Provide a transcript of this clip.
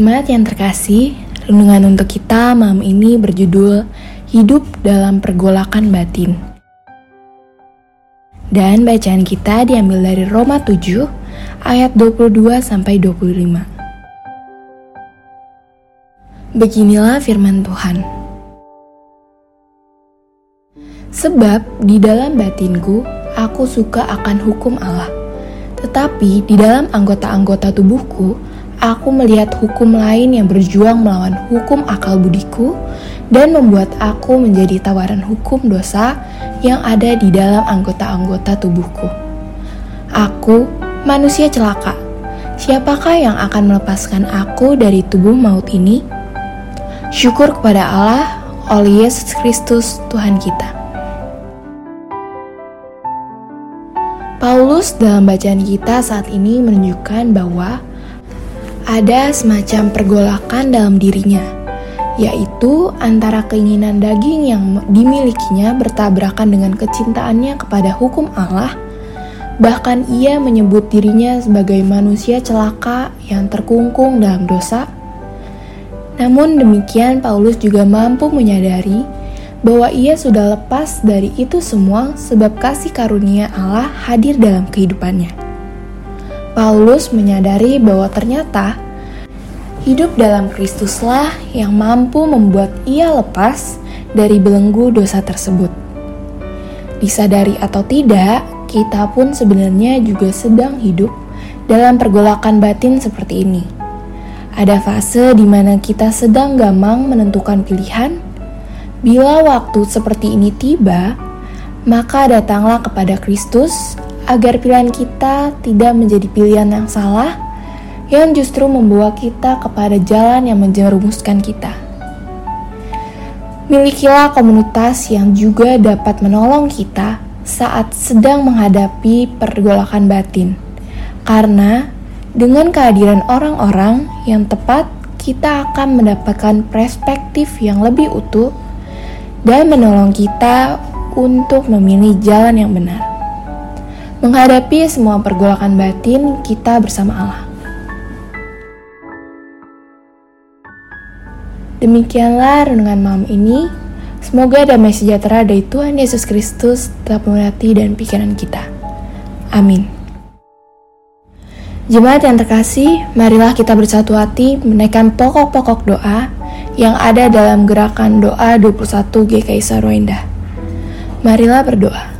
Jemaat yang terkasih, renungan untuk kita malam ini berjudul Hidup dalam Pergolakan Batin. Dan bacaan kita diambil dari Roma 7 ayat 22 sampai 25. Beginilah firman Tuhan. Sebab di dalam batinku aku suka akan hukum Allah. Tetapi di dalam anggota-anggota tubuhku aku melihat hukum lain yang berjuang melawan hukum akal budiku dan membuat aku menjadi tawaran hukum dosa yang ada di dalam anggota-anggota tubuhku. Aku, manusia celaka, siapakah yang akan melepaskan aku dari tubuh maut ini? Syukur kepada Allah oleh Yesus Kristus Tuhan kita. Paulus dalam bacaan kita saat ini menunjukkan bahwa ada semacam pergolakan dalam dirinya, yaitu antara keinginan daging yang dimilikinya bertabrakan dengan kecintaannya kepada hukum Allah. Bahkan ia menyebut dirinya sebagai manusia celaka yang terkungkung dalam dosa. Namun demikian, Paulus juga mampu menyadari bahwa ia sudah lepas dari itu semua sebab kasih karunia Allah hadir dalam kehidupannya. Paulus menyadari bahwa ternyata hidup dalam Kristuslah yang mampu membuat ia lepas dari belenggu dosa tersebut. Disadari atau tidak, kita pun sebenarnya juga sedang hidup dalam pergolakan batin seperti ini. Ada fase di mana kita sedang gamang menentukan pilihan. Bila waktu seperti ini tiba, maka datanglah kepada Kristus agar pilihan kita tidak menjadi pilihan yang salah, yang justru membawa kita kepada jalan yang menjerumuskan kita. Milikilah komunitas yang juga dapat menolong kita saat sedang menghadapi pergolakan batin, karena dengan kehadiran orang-orang yang tepat, kita akan mendapatkan perspektif yang lebih utuh dan menolong kita untuk memilih jalan yang benar. Menghadapi semua pergolakan batin, kita bersama Allah. Demikianlah renungan malam ini. Semoga damai sejahtera dari Tuhan Yesus Kristus tetap menyertai dan pikiran kita. Amin. Jemaat yang terkasih, marilah kita bersatu hati menaikkan pokok-pokok doa yang ada dalam gerakan doa 21 GKI Sarwenda. Marilah berdoa.